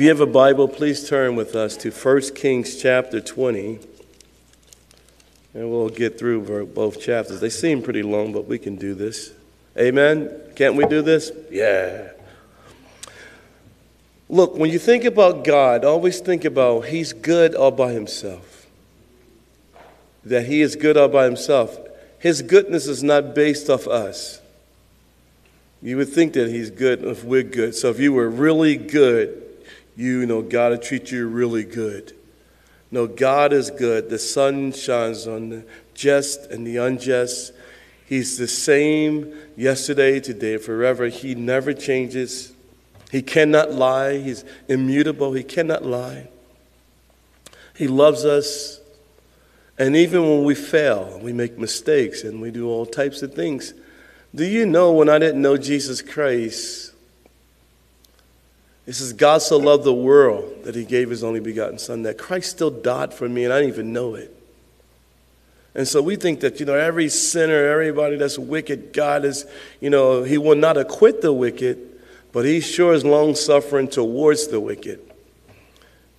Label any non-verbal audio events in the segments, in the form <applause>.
If you have a Bible, please turn with us to 1 Kings chapter 20. And we'll get through both chapters. They seem pretty long, but we can do this. Amen? Can't we do this? Yeah. Look, when you think about God, always think about He's good all by Himself. That He is good all by Himself. His goodness is not based off us. You would think that He's good if we're good. So if you were really good, you know, God will treat you really good. No, God is good. The sun shines on the just and the unjust. He's the same yesterday, today, forever. He never changes. He cannot lie. He's immutable. He cannot lie. He loves us. And even when we fail, we make mistakes and we do all types of things. Do you know when I didn't know Jesus Christ, it says, God so loved the world that he gave his only begotten Son, that Christ still died for me, and I didn't even know it. And so we think that, you know, every sinner, everybody that's wicked, God is, you know, he will not acquit the wicked, but he sure is long suffering towards the wicked.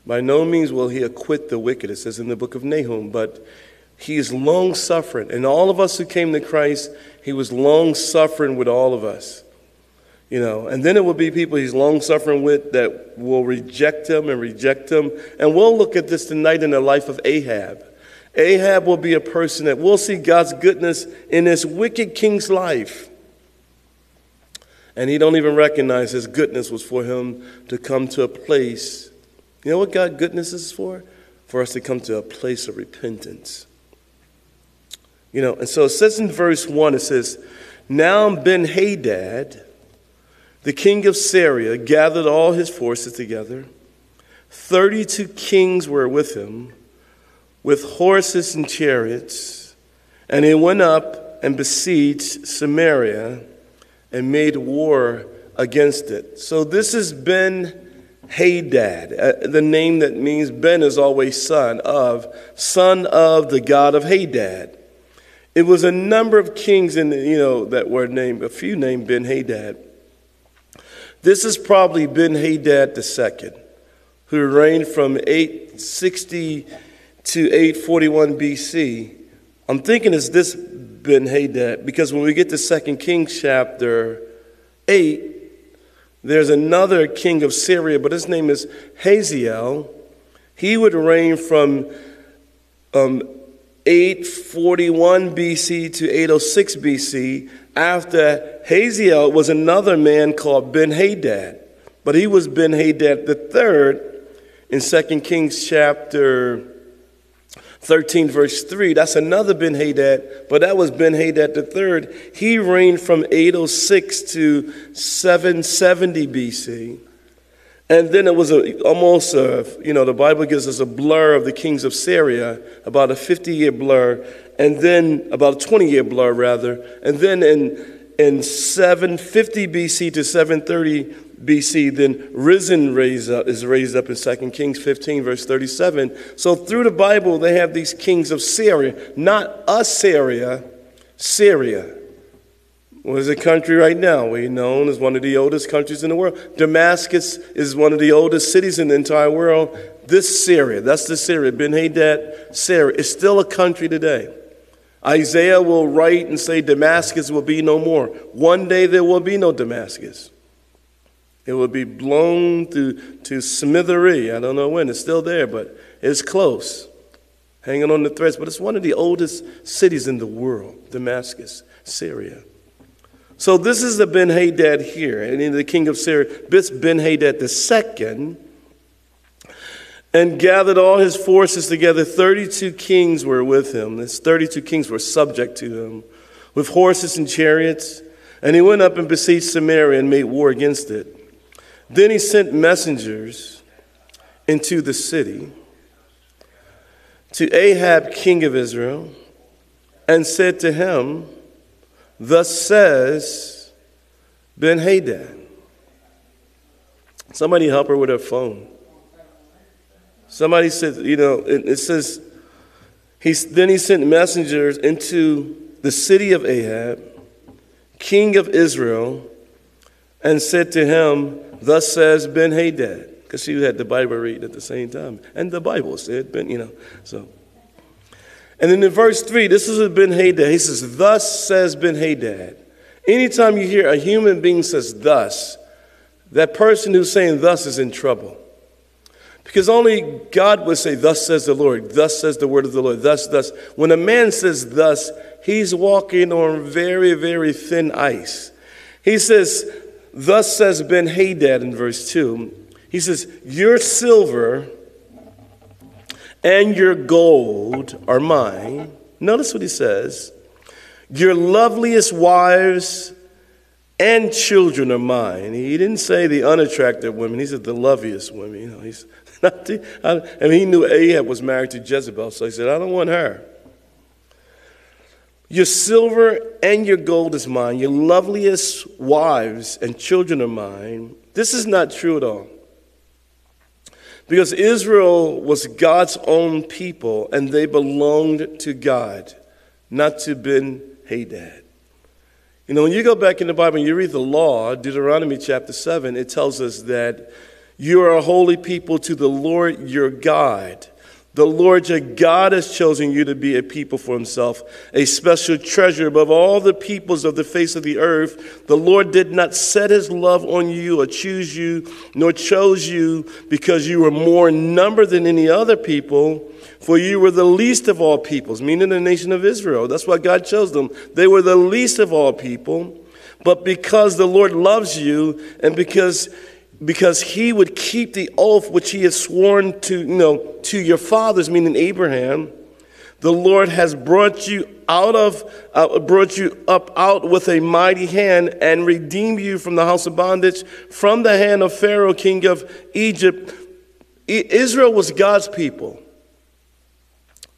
By no means will he acquit the wicked, it says in the book of Nahum, but he is long suffering. And all of us who came to Christ, he was long suffering with all of us. You know, and then it will be people he's long suffering with that will reject him and reject him. And we'll look at this tonight in the life of Ahab. Ahab will be a person that will see God's goodness in this wicked king's life. And he don't even recognize his goodness was for him to come to a place. You know what God goodness is for? For us to come to a place of repentance. You know, and so it says in verse 1, it says, Now Ben Hadad the king of Syria gathered all his forces together. Thirty two kings were with him, with horses and chariots, and he went up and besieged Samaria and made war against it. So this has Ben Hadad. Uh, the name that means Ben is always son of, son of the God of Hadad. It was a number of kings in the, you know that were named, a few named Ben Hadad. This has probably Ben Hadad II, who reigned from 860 to 841 BC. I'm thinking is this Ben Hadad because when we get to 2 Kings chapter 8, there's another king of Syria, but his name is Hazael. He would reign from um, 841 BC to 806 BC. After Hazael was another man called Ben Hadad, but he was Ben Hadad the third in 2 Kings chapter 13, verse 3. That's another Ben Hadad, but that was Ben Hadad the third. He reigned from 806 to 770 BC. And then it was a, almost, a, you know, the Bible gives us a blur of the kings of Syria, about a 50 year blur, and then about a 20 year blur, rather. And then in, in 750 BC to 730 BC, then Rezin raised up, is raised up in 2 Kings 15, verse 37. So through the Bible, they have these kings of Syria, not Assyria, Syria was a country right now? We're known as one of the oldest countries in the world. Damascus is one of the oldest cities in the entire world. This Syria, that's the Syria, Ben Hadad, Syria, is still a country today. Isaiah will write and say Damascus will be no more. One day there will be no Damascus. It will be blown to, to smithery. I don't know when. It's still there, but it's close. Hanging on the threads. But it's one of the oldest cities in the world, Damascus, Syria. So this is the Ben Hadad here, and in the king of Syria, this Ben Hadad II, and gathered all his forces together. 32 kings were with him. This 32 kings were subject to him, with horses and chariots. And he went up and besieged Samaria and made war against it. Then he sent messengers into the city to Ahab, king of Israel, and said to him, Thus says Ben Hadad. Somebody help her with her phone. Somebody said, you know, it, it says, he's, then he sent messengers into the city of Ahab, king of Israel, and said to him, Thus says Ben Hadad. because she had the Bible reading at the same time. And the Bible said, Ben, you know, so. And then in verse 3, this is Ben Hadad. He says, Thus says Ben Hadad. Anytime you hear a human being says thus, that person who's saying thus is in trouble. Because only God would say, Thus says the Lord, thus says the word of the Lord, thus, thus. When a man says thus, he's walking on very, very thin ice. He says, Thus says Ben Hadad in verse 2. He says, Your silver and your gold are mine. Notice what he says. Your loveliest wives and children are mine. He didn't say the unattractive women. He said the loveliest women. You know, he's <laughs> not the, I, mean, he knew Ahab was married to Jezebel, so he said, I don't want her. Your silver and your gold is mine. Your loveliest wives and children are mine. This is not true at all. Because Israel was God's own people and they belonged to God, not to Ben Hadad. You know, when you go back in the Bible and you read the law, Deuteronomy chapter 7, it tells us that you are a holy people to the Lord your God. The Lord your God has chosen you to be a people for himself, a special treasure above all the peoples of the face of the earth. The Lord did not set his love on you or choose you, nor chose you because you were more in number than any other people, for you were the least of all peoples, meaning the nation of Israel. That's why God chose them. They were the least of all people. But because the Lord loves you and because because he would keep the oath which he had sworn to, you know, to your fathers, meaning Abraham. The Lord has brought you out of, uh, brought you up out with a mighty hand and redeemed you from the house of bondage, from the hand of Pharaoh, king of Egypt. Israel was God's people.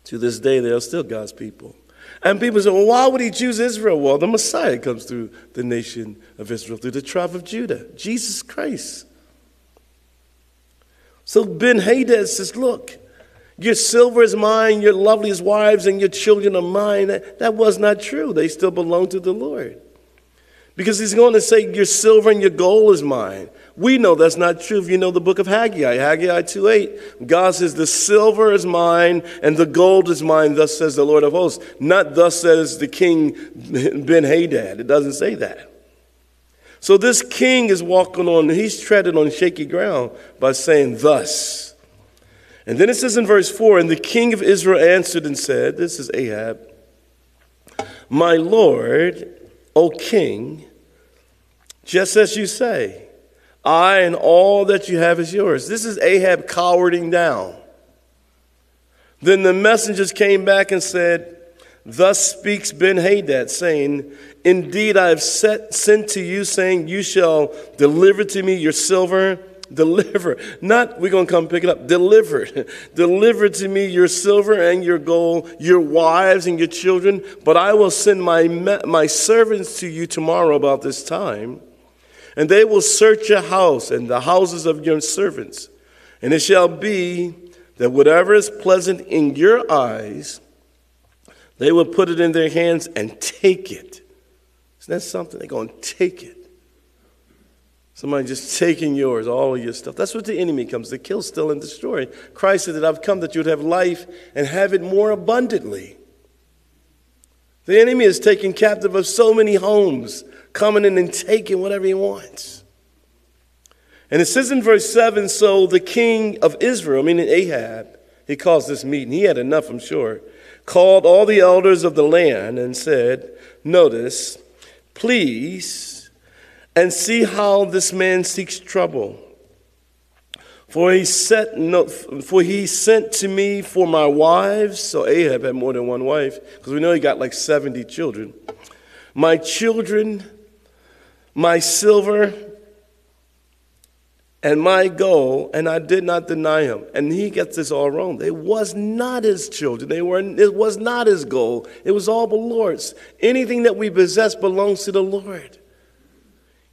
To this day, they are still God's people. And people say, well, why would he choose Israel? Well, the Messiah comes through the nation of Israel, through the tribe of Judah, Jesus Christ. So Ben Hadad says, Look, your silver is mine, your loveliest wives, and your children are mine. That, that was not true. They still belong to the Lord. Because he's going to say, Your silver and your gold is mine. We know that's not true if you know the book of Haggai, Haggai 2 8. God says, The silver is mine and the gold is mine, thus says the Lord of hosts. Not thus says the king Ben Hadad. It doesn't say that. So this king is walking on, he's treading on shaky ground by saying, Thus. And then it says in verse 4 And the king of Israel answered and said, This is Ahab, My Lord, O king, just as you say, I and all that you have is yours. This is Ahab cowering down. Then the messengers came back and said, Thus speaks Ben Hadad, saying, Indeed, I have set, sent to you, saying, You shall deliver to me your silver. <laughs> Deliver. Not, we're going to come pick it up. Deliver. <laughs> deliver to me your silver and your gold, your wives and your children. But I will send my, my servants to you tomorrow about this time. And they will search your house and the houses of your servants. And it shall be that whatever is pleasant in your eyes, they will put it in their hands and take it. Isn't that something? They're going to take it. Somebody just taking yours, all of your stuff. That's what the enemy comes to kill, steal, and destroy. Christ said that I've come that you would have life and have it more abundantly. The enemy is taking captive of so many homes, coming in and taking whatever he wants. And it says in verse 7 so the king of Israel, meaning Ahab, he calls this meeting. He had enough, I'm sure called all the elders of the land and said, Notice, please, and see how this man seeks trouble. For he, sent no, for he sent to me for my wives. So Ahab had more than one wife, because we know he got like 70 children. My children, my silver, and my goal, and I did not deny him. And he gets this all wrong. It was not his children. They were, it was not his goal. It was all the Lord's. Anything that we possess belongs to the Lord.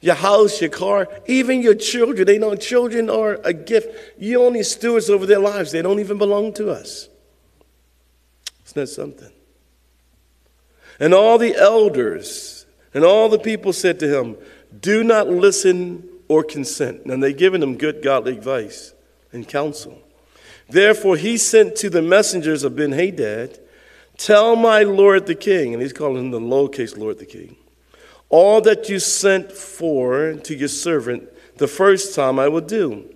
Your house, your car, even your children. They know children are a gift. You only stewards over their lives. They don't even belong to us. Isn't that something? And all the elders and all the people said to him, Do not listen or consent. And they've given him good godly advice. and counsel. Therefore, he sent to the messengers of Ben Hadad, Tell my Lord the king, and he's calling him the lowercase Lord the king, all that you sent for to your servant the first time I will do.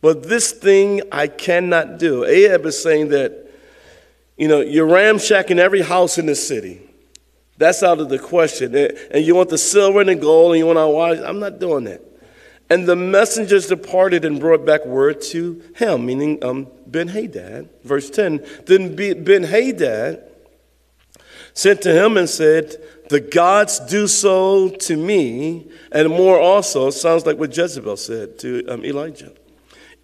But this thing I cannot do. Ahab is saying that, you know, you're ramshacking every house in the city. That's out of the question. And you want the silver and the gold and you want our wives. I'm not doing that. And the messengers departed and brought back word to him, meaning um, Ben Hadad. Verse 10 Then Ben Hadad sent to him and said, The gods do so to me, and more also. Sounds like what Jezebel said to um, Elijah.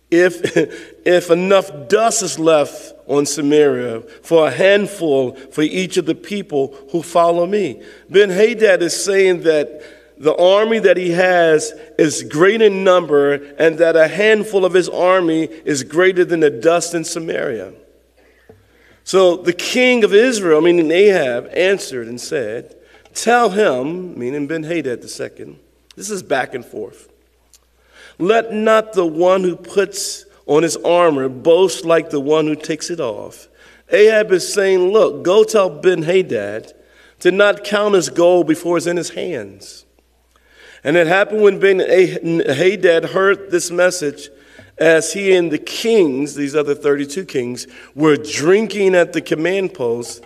If, <laughs> if enough dust is left on Samaria for a handful for each of the people who follow me. Ben Hadad is saying that the army that he has is great in number and that a handful of his army is greater than the dust in Samaria. So the king of Israel, meaning Ahab, answered and said, Tell him, meaning Ben Hadad second, this is back and forth. Let not the one who puts on his armor boast like the one who takes it off. Ahab is saying, Look, go tell Ben Hadad to not count his gold before it's in his hands. And it happened when Ben Hadad heard this message, as he and the kings, these other 32 kings, were drinking at the command post,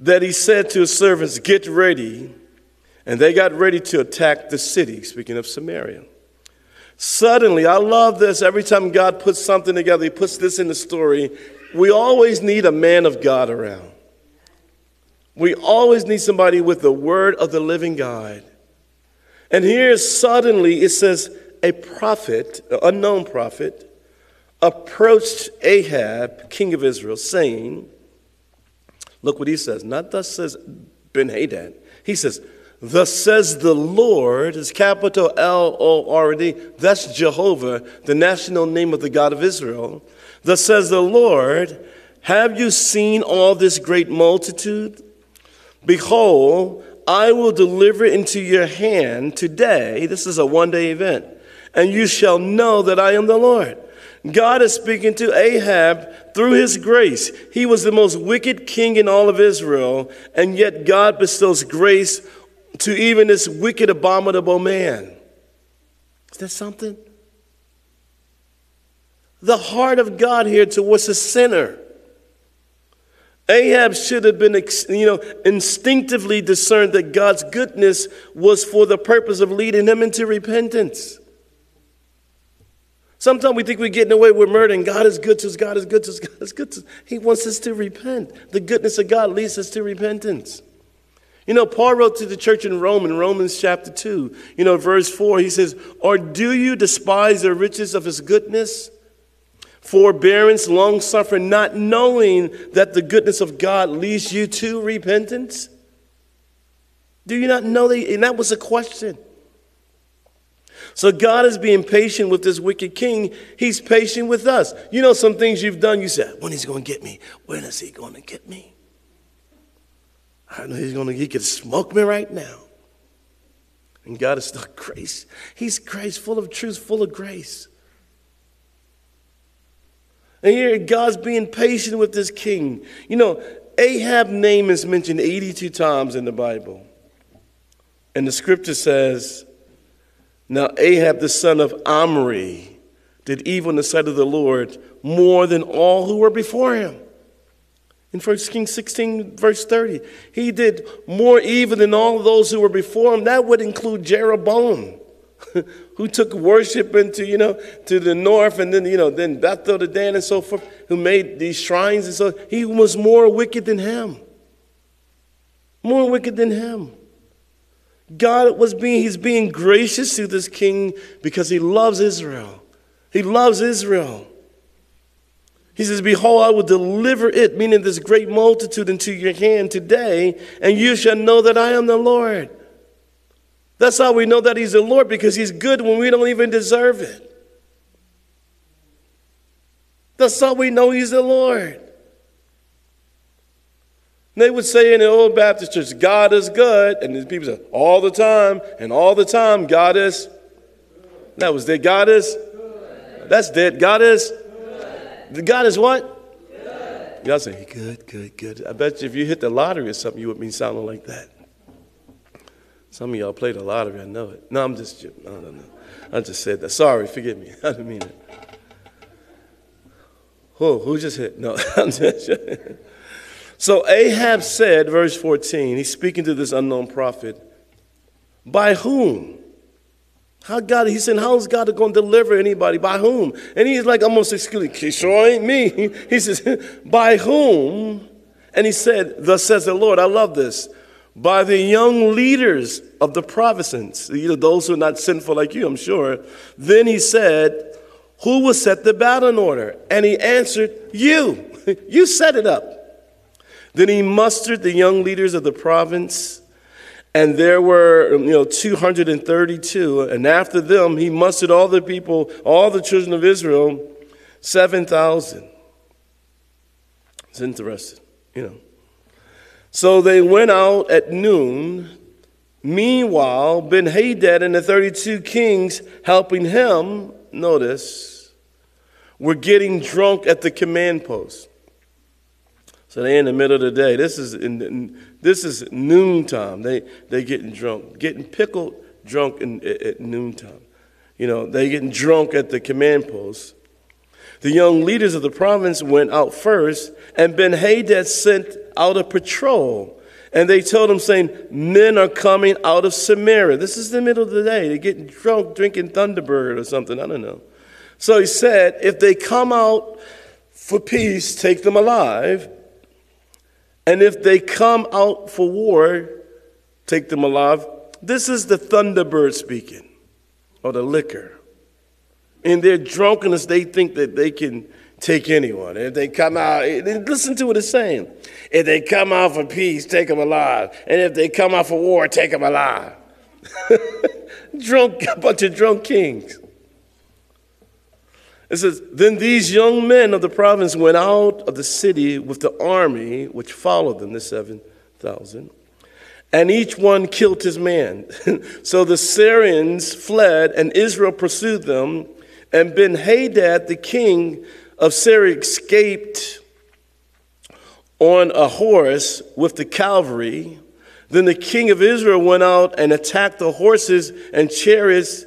that he said to his servants, Get ready. And they got ready to attack the city, speaking of Samaria. Suddenly, I love this. Every time God puts something together, He puts this in the story. We always need a man of God around. We always need somebody with the word of the living God. And here, suddenly, it says, a prophet, an unknown prophet, approached Ahab, king of Israel, saying, Look what he says. Not thus says Ben Hadad. He says, Thus says the Lord, is capital L O R D, that's Jehovah, the national name of the God of Israel. Thus says the Lord, Have you seen all this great multitude? Behold, I will deliver into your hand today. This is a one day event. And you shall know that I am the Lord. God is speaking to Ahab through his grace. He was the most wicked king in all of Israel, and yet God bestows grace to even this wicked, abominable man. Is that something? The heart of God here towards a sinner. Ahab should have been, you know, instinctively discerned that God's goodness was for the purpose of leading him into repentance. Sometimes we think we're getting away with murder, and God is good to us, God is good to us, God is good to us. He wants us to repent. The goodness of God leads us to repentance. You know, Paul wrote to the church in Rome in Romans chapter 2, you know, verse 4, he says, Or do you despise the riches of his goodness, forbearance, long suffering, not knowing that the goodness of God leads you to repentance? Do you not know that? And that was a question. So God is being patient with this wicked king. He's patient with us. You know, some things you've done, you said, When is he going to get me? When is he going to get me? I know he's gonna he could smoke me right now. And God is still <laughs> grace. He's grace, full of truth, full of grace. And here God's being patient with this king. You know, Ahab's name is mentioned 82 times in the Bible. And the scripture says, Now Ahab the son of Omri did evil in the sight of the Lord more than all who were before him. In 1 Kings 16, verse 30, he did more evil than all those who were before him. That would include Jeroboam, <laughs> who took worship into, you know, to the north and then, you know, then Bethel to Dan and so forth, who made these shrines and so he was more wicked than him. More wicked than him. God was being, he's being gracious to this king because he loves Israel. He loves Israel. He says, Behold, I will deliver it, meaning this great multitude, into your hand today, and you shall know that I am the Lord. That's how we know that He's the Lord, because He's good when we don't even deserve it. That's how we know He's the Lord. They would say in the old Baptist church, God is good. And the people say, all the time, and all the time, God is. That was dead. God is That's dead. God is? Good. God is what? Good. Y'all say, good, good, good. I bet you if you hit the lottery or something, you would be sounding like that. Some of y'all play the lottery, I know it. No, I'm just, I don't know. I just said that. Sorry, forgive me. <laughs> I didn't mean it. Oh, who just hit? No, <laughs> I'm just. so Ahab said, verse 14, he's speaking to this unknown prophet, by whom? How God, he said, how is God going to deliver anybody? By whom? And he's like almost excusing, sure ain't me. <laughs> He says, by whom? And he said, thus says the Lord, I love this, by the young leaders of the provinces, those who are not sinful like you, I'm sure. Then he said, who will set the battle in order? And he answered, You. <laughs> you set it up. Then he mustered the young leaders of the province, and there were you know 232. And after them, he mustered all the people, all the children of Israel, 7,000. It's interesting, you know. So they went out at noon. Meanwhile, Ben Hadad and the 32 kings helping him notice, were getting drunk at the command post. So they're in the middle of the day. This is in, this is noontime. They they getting drunk, getting pickled drunk in, at, at noontime. You know, they're getting drunk at the command post. The young leaders of the province went out first, and Ben Hadad sent out a patrol. And they told him, saying, Men are coming out of Samaria. This is the middle of the day. They're getting drunk, drinking Thunderbird or something. I don't know. So he said, If they come out for peace, take them alive. And if they come out for war, take them alive. This is the Thunderbird speaking, or the liquor. In their drunkenness, they think that they can take anyone. If they come out, eh, listen to what it's saying. If they come out for peace, take them alive. And if they come out for war, take them alive. <laughs> drunk, a bunch of drunk kings. It says, Then these young men of the province went out of the city with the army which followed them, the 7,000, and each one killed his man. <laughs> so the Syrians fled, and Israel pursued them. And Ben Hadad, the king of Syria, escaped on a horse with the cavalry. Then the king of Israel went out and attacked the horses and chariots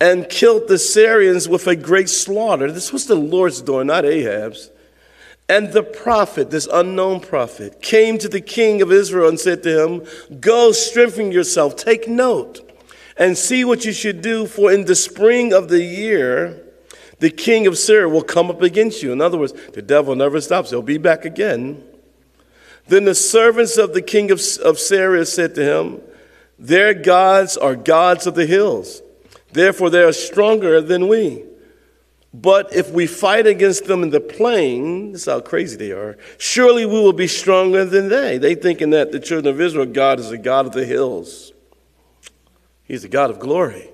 and killed the Syrians with a great slaughter. This was the Lord's doing, not Ahab's. And the prophet, this unknown prophet, came to the king of Israel and said to him, Go strengthen yourself, take note, and see what you should do, for in the spring of the year, the king of Syria will come up against you. In other words, the devil never stops, he'll be back again. Then the servants of the king of, of Syria said to him, Their gods are gods of the hills. Therefore, they are stronger than we. But if we fight against them in the plain, this is how crazy they are, surely we will be stronger than they. They thinking that the children of Israel, God is a God of the hills. He's a God of glory.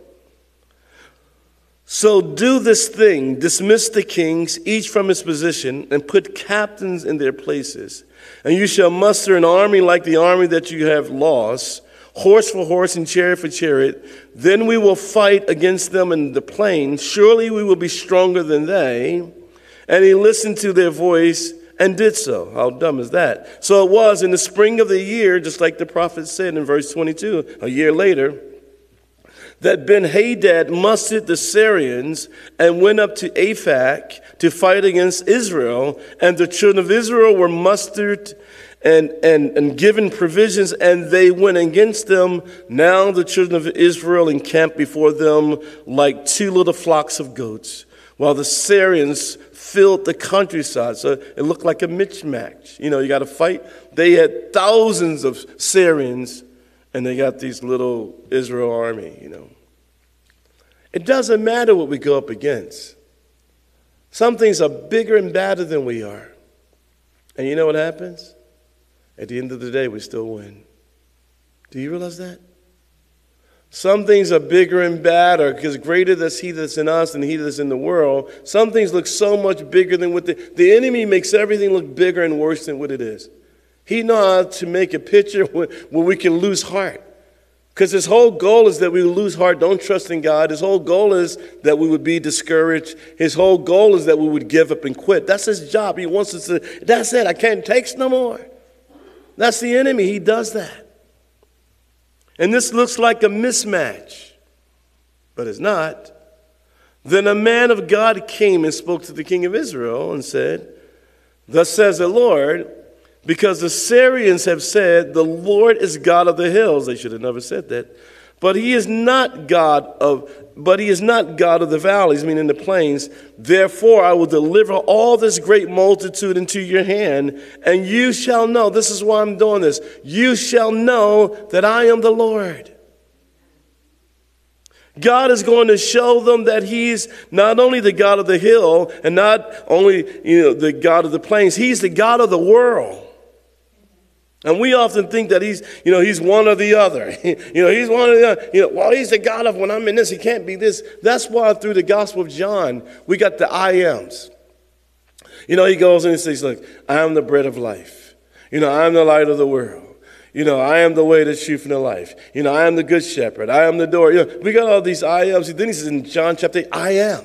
So do this thing, dismiss the kings, each from his position, and put captains in their places. And you shall muster an army like the army that you have lost, horse for horse and chariot for chariot. Then we will fight against them in the plain. Surely we will be stronger than they. And he listened to their voice and did so. How dumb is that? So it was in the spring of the year, just like the prophet said in verse 22, a year later, that Ben Hadad mustered the Syrians and went up to Aphek to fight against Israel. And the children of Israel were mustered and, and, and given provisions, and they went against them. Now the children of Israel encamped before them like two little flocks of goats, while the Syrians filled the countryside. So it looked like a mismatch. You know, you got to fight. They had thousands of Syrians, and they got these little Israel army, you know. It doesn't matter what we go up against. Some things are bigger and badder than we are. And you know what happens? At the end of the day, we still win. Do you realize that? Some things are bigger and badder because greater is He that's in us than He that's in the world. Some things look so much bigger than what the, the enemy makes everything look bigger and worse than what it is. He knows how to make a picture <laughs> where, we can lose heart. Because his whole goal is that we lose heart, don't trust in God. His whole goal is that we would be discouraged. His whole goal is that we would give up and quit. That's his job. He wants us to, that's it, I can't take no more. That's the enemy. He does that. And this looks like a mismatch, but it's not. Then a man of God came and spoke to the king of Israel and said, Thus says the Lord, because the Syrians have said, The Lord is God of the hills. They should have never said that. But he is not God of but he is not God of the valleys, meaning the plains. Therefore, I will deliver all this great multitude into your hand, and you shall know. This is why I'm doing this. You shall know that I am the Lord. God is going to show them that He's not only the God of the hill and not only you know, the God of the plains, He's the God of the world. And we often think that he's, you know, he's one or the other. <laughs> you know, he's one or the other. You know, well, he's the God of when I'm in this, he can't be this. That's why through the Gospel of John, we got the I ams. You know, he goes and he says, Look, I am the bread of life. You know, I am the light of the world. You know, I am the way, the truth, and the life. You know, I am the good shepherd. I am the door. You know, we got all these I ams. Then he says in John chapter 8, I am.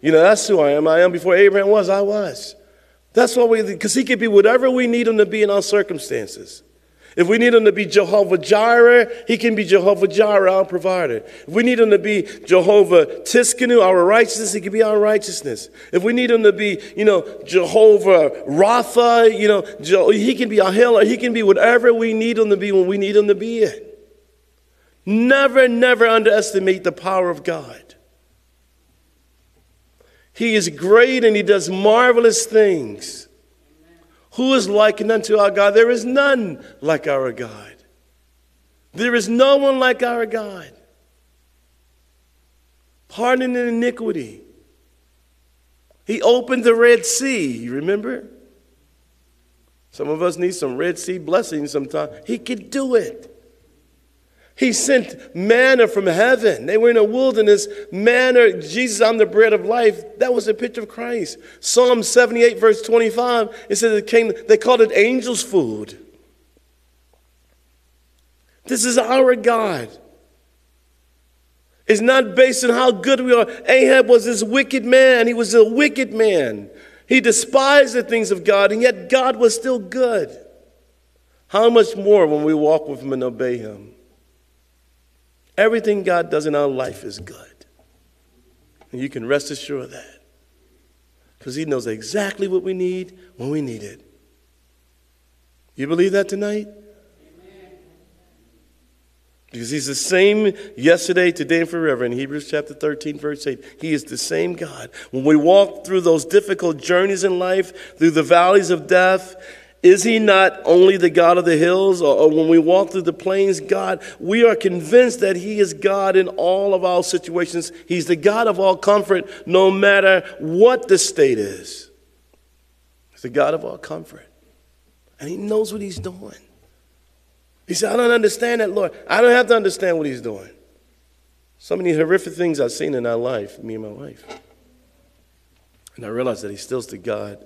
You know, that's who I am. I am before Abraham was, I was. That's what we, because he can be whatever we need him to be in our circumstances. If we need him to be Jehovah Jireh, he can be Jehovah Jireh, our provider. If we need him to be Jehovah Tsidkenu, our righteousness, he can be our righteousness. If we need him to be, you know, Jehovah Rapha, you know, he can be our healer. He can be whatever we need him to be when we need him to be it. Never, never underestimate the power of God. He is great and he does marvelous things. Who is likened unto our God? There is none like our God. There is no one like our God. Pardoning iniquity. He opened the Red Sea, you remember? Some of us need some Red Sea blessings sometimes. He could do it. He sent manna from heaven. They were in a wilderness. Manna, Jesus, I'm the bread of life. That was a picture of Christ. Psalm 78, verse 25, it says it came, they called it angels' food. This is our God. It's not based on how good we are. Ahab was this wicked man. He was a wicked man. He despised the things of God, and yet God was still good. How much more when we walk with Him and obey Him? Everything God does in our life is good. And you can rest assured of that. Because He knows exactly what we need when we need it. You believe that tonight? Because he's the same yesterday, today, and forever. In Hebrews chapter 13, verse 8, he is the same God. When we walk through those difficult journeys in life, through the valleys of death, is he not only the God of the hills, or, or, when we walk through the plains, God? We are convinced that he is God in all of our situations. He's the God of all comfort, no matter what the state is. He's the God of all comfort. And he knows what he's doing. He said, I don't understand that, Lord. I don't have to understand what he's doing. So many horrific things I've seen in our life, me and my wife. And I realized that he still's the God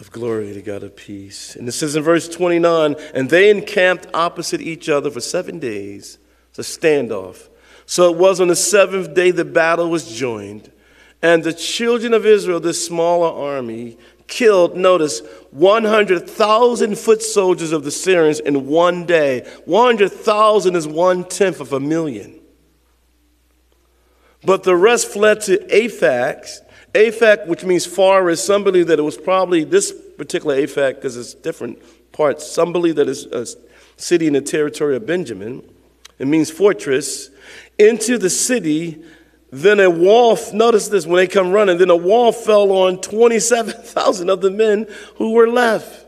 of glory to God of peace. And it says in verse 29 and they encamped opposite each other for seven days. It's a standoff. So it was on the seventh day the battle was joined. And the children of Israel, this smaller army, killed, notice, 100,000 foot soldiers of the Syrians in one day. 100,000 is one tenth of a million. But the rest fled to Aphek Aphek, which means far, is somebody that it was probably this particular Aphek, because it's different parts, somebody that is a city in the territory of Benjamin. It means fortress. Into the city, then a wall, notice this, when they come running, then a wall fell on 27,000 of the men who were left.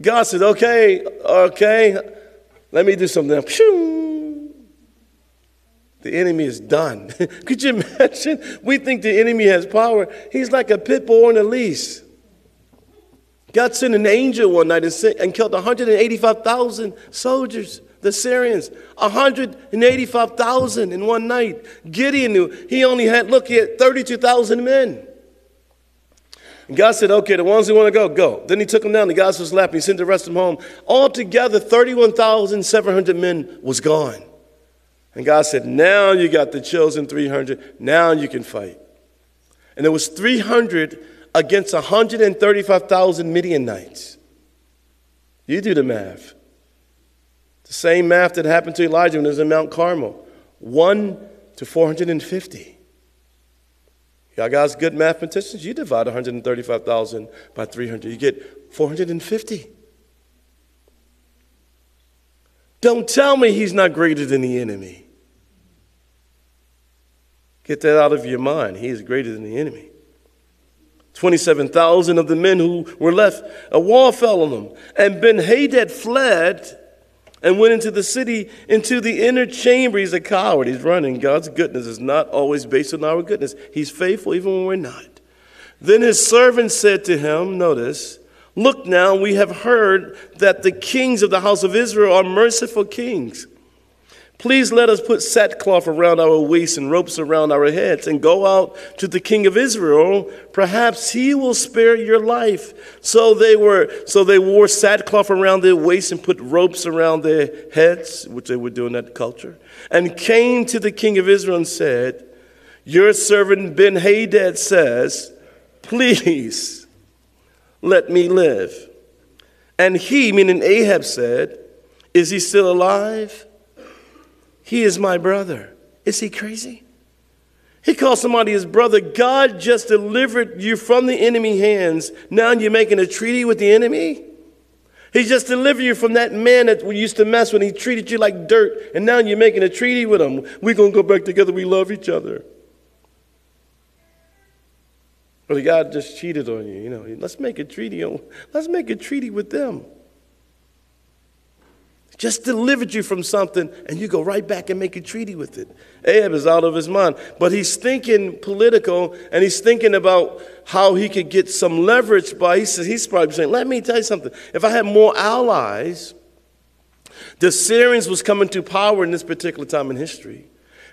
God said, okay, okay, let me do something. The enemy is done. <laughs> Could you imagine? We think the enemy has power. He's like a pit bull on a leash. God sent an angel one night and, sent, and killed 185,000 soldiers, the Syrians. 185,000 in one night. Gideon knew he only had, look, he had 32,000 men. And God said, okay, the ones who want to go, go. Then he took them down. The guys was left. He sent the rest of them home. Altogether, 31,700 men was gone. And God said, now you got the chosen 300. Now you can fight. And there was 300 against 135,000 Midianites. You do the math. The same math that happened to Elijah when he was in Mount Carmel. 1 to 450. Y'all guys good mathematicians? You divide 135,000 by 300, you get 450. Don't tell me he's not greater than the enemy. Get that out of your mind. He is greater than the enemy. 27,000 of the men who were left, a wall fell on them. And Ben Hadad fled and went into the city, into the inner chamber. He's a coward. He's running. God's goodness is not always based on our goodness. He's faithful even when we're not. Then his servant said to him, Notice, look now, we have heard that the kings of the house of Israel are merciful kings. Please let us put sackcloth around our waists and ropes around our heads and go out to the king of Israel. Perhaps he will spare your life. So they were, so they wore sackcloth around their waists and put ropes around their heads, which they would do in that culture, and came to the king of Israel and said, Your servant Ben Hadad says, Please let me live. And he, meaning Ahab, said, Is he still alive? He is my brother. Is he crazy? He calls somebody his brother. God just delivered you from the enemy hands. Now you're making a treaty with the enemy? He just delivered you from that man that we used to mess with. He treated you like dirt, and now you're making a treaty with him. We're going to go back together. We love each other. But God just cheated on you. You know, let's make a treaty. Let's make a treaty with them just delivered you from something, and you go right back and make a treaty with it. Ahab is out of his mind. But he's thinking political, and he's thinking about how he could get some leverage by, he says, he's probably saying, let me tell you something. If I had more allies, the Syrians was coming to power in this particular time in history.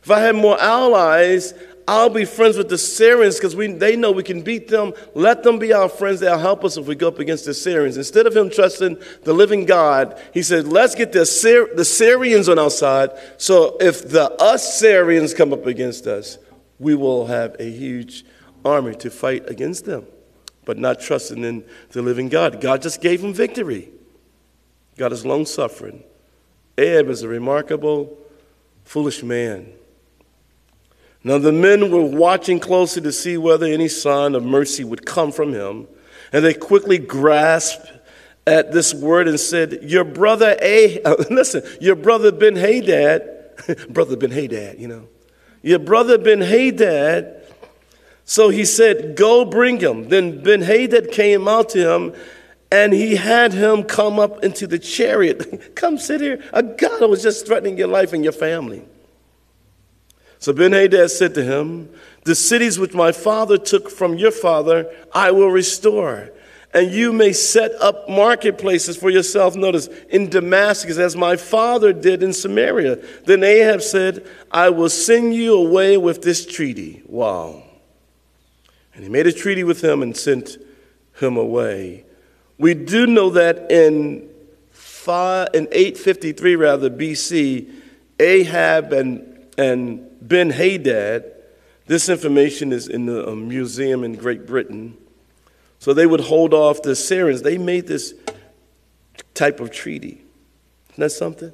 If I had more allies, I'll be friends with the Syrians because they know we can beat them. Let them be our friends. They'll help us if we go up against the Syrians. Instead of him trusting the living God, he said, let's get the, Syr- the Syrians on our side. So if the us Syrians come up against us, we will have a huge army to fight against them. But not trusting in the living God. God just gave him victory. God is long suffering. Ahab is a remarkable, foolish man. Now the men were watching closely to see whether any sign of mercy would come from him, and they quickly grasped at this word and said, Your brother A, <laughs> oh, listen, your brother Ben Hadad, <laughs> brother Ben Hadad, you know, your brother Ben Hadad. So he said, Go bring him. Then Ben Hadad came out to him and he had him come up into the chariot. <laughs> come sit here. A God was just threatening your life and your family. So Ben Hadad said to him, The cities which my father took from your father, I will restore. And you may set up marketplaces for yourself, notice, in Damascus, as my father did in Samaria. Then Ahab said, I will send you away with this treaty. Wow. And he made a treaty with him and sent him away. We do know that in, five, in 853, rather, BC, Ahab and, and Ben Hadad. This information is in the um, museum in Great Britain. So they would hold off the Syrians. They made this type of treaty. Isn't that something?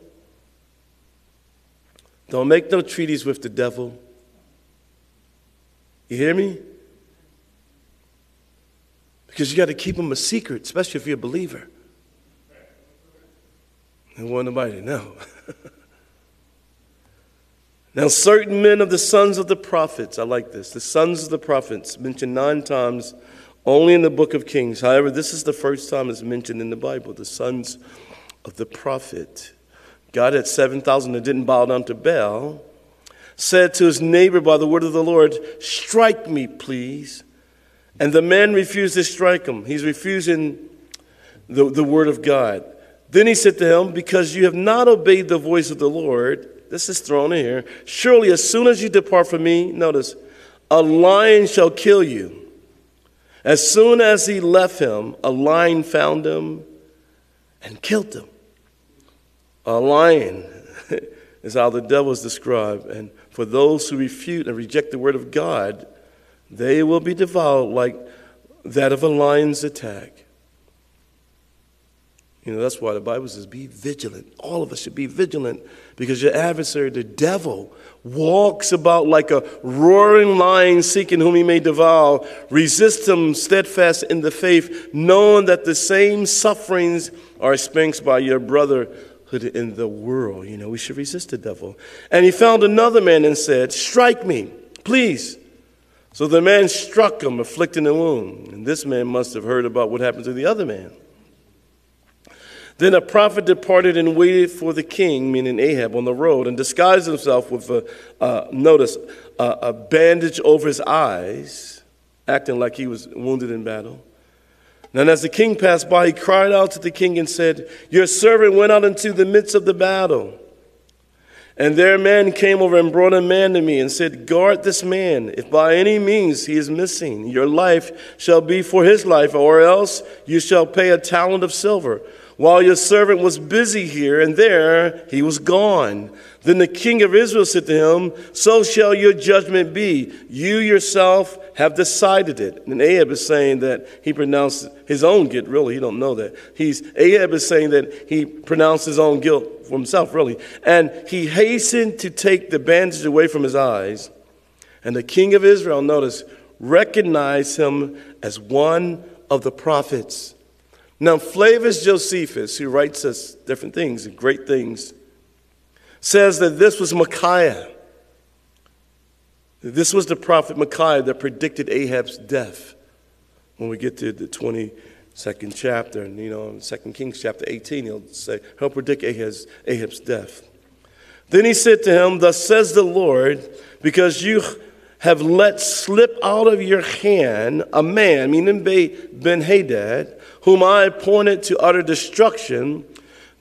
Don't make no treaties with the devil. You hear me? Because you got to keep them a secret, especially if you're a believer. And want nobody to know. <laughs> Now, certain men of the sons of the prophets, I like this, the sons of the prophets, mentioned nine times only in the book of Kings. However, this is the first time it's mentioned in the Bible, the sons of the prophet. God had 7,000 that didn't bow down to Baal, said to his neighbor by the word of the Lord, Strike me, please. And the man refused to strike him. He's refusing the, the word of God. Then he said to him, Because you have not obeyed the voice of the Lord, this is thrown in here. Surely, as soon as you depart from me, notice, a lion shall kill you. As soon as he left him, a lion found him and killed him. A lion <laughs> is how the devil is described. And for those who refute and reject the word of God, they will be devoured like that of a lion's attack. You know, that's why the Bible says, be vigilant. All of us should be vigilant because your adversary, the devil, walks about like a roaring lion seeking whom he may devour. Resist him steadfast in the faith, knowing that the same sufferings are experienced by your brotherhood in the world. You know, we should resist the devil. And he found another man and said, Strike me, please. So the man struck him, afflicting a wound. And this man must have heard about what happened to the other man. Then a prophet departed and waited for the king, meaning Ahab, on the road and disguised himself with a, notice, uh, a bandage over his eyes, acting like he was wounded in battle. And as the king passed by, he cried out to the king and said, Your servant went out into the midst of the battle. And there a man came over and brought a man to me and said, Guard this man. If by any means he is missing, your life shall be for his life, or else you shall pay a talent of silver. While your servant was busy here and there, he was gone. Then the king of Israel said to him, So shall your judgment be. You yourself have decided it. And Ahab is saying that he pronounced his own guilt. Really, he don't know that. He's Ahab is saying that he pronounced his own guilt for himself, really. And he hastened to take the bandage away from his eyes. And the king of Israel, notice, recognized him as one of the prophets. Now, Flavius Josephus, who writes us different things and great things, says that this was Micaiah. This was the prophet Micaiah that predicted Ahab's death. When we get to the 22nd chapter, and you know, in 2 Kings chapter 18, he'll say, he'll predict Ahab's, Ahab's death. Then he said to him, Thus says the Lord, because you have let slip out of your hand a man, meaning Ben Hadad, whom I appointed to utter destruction.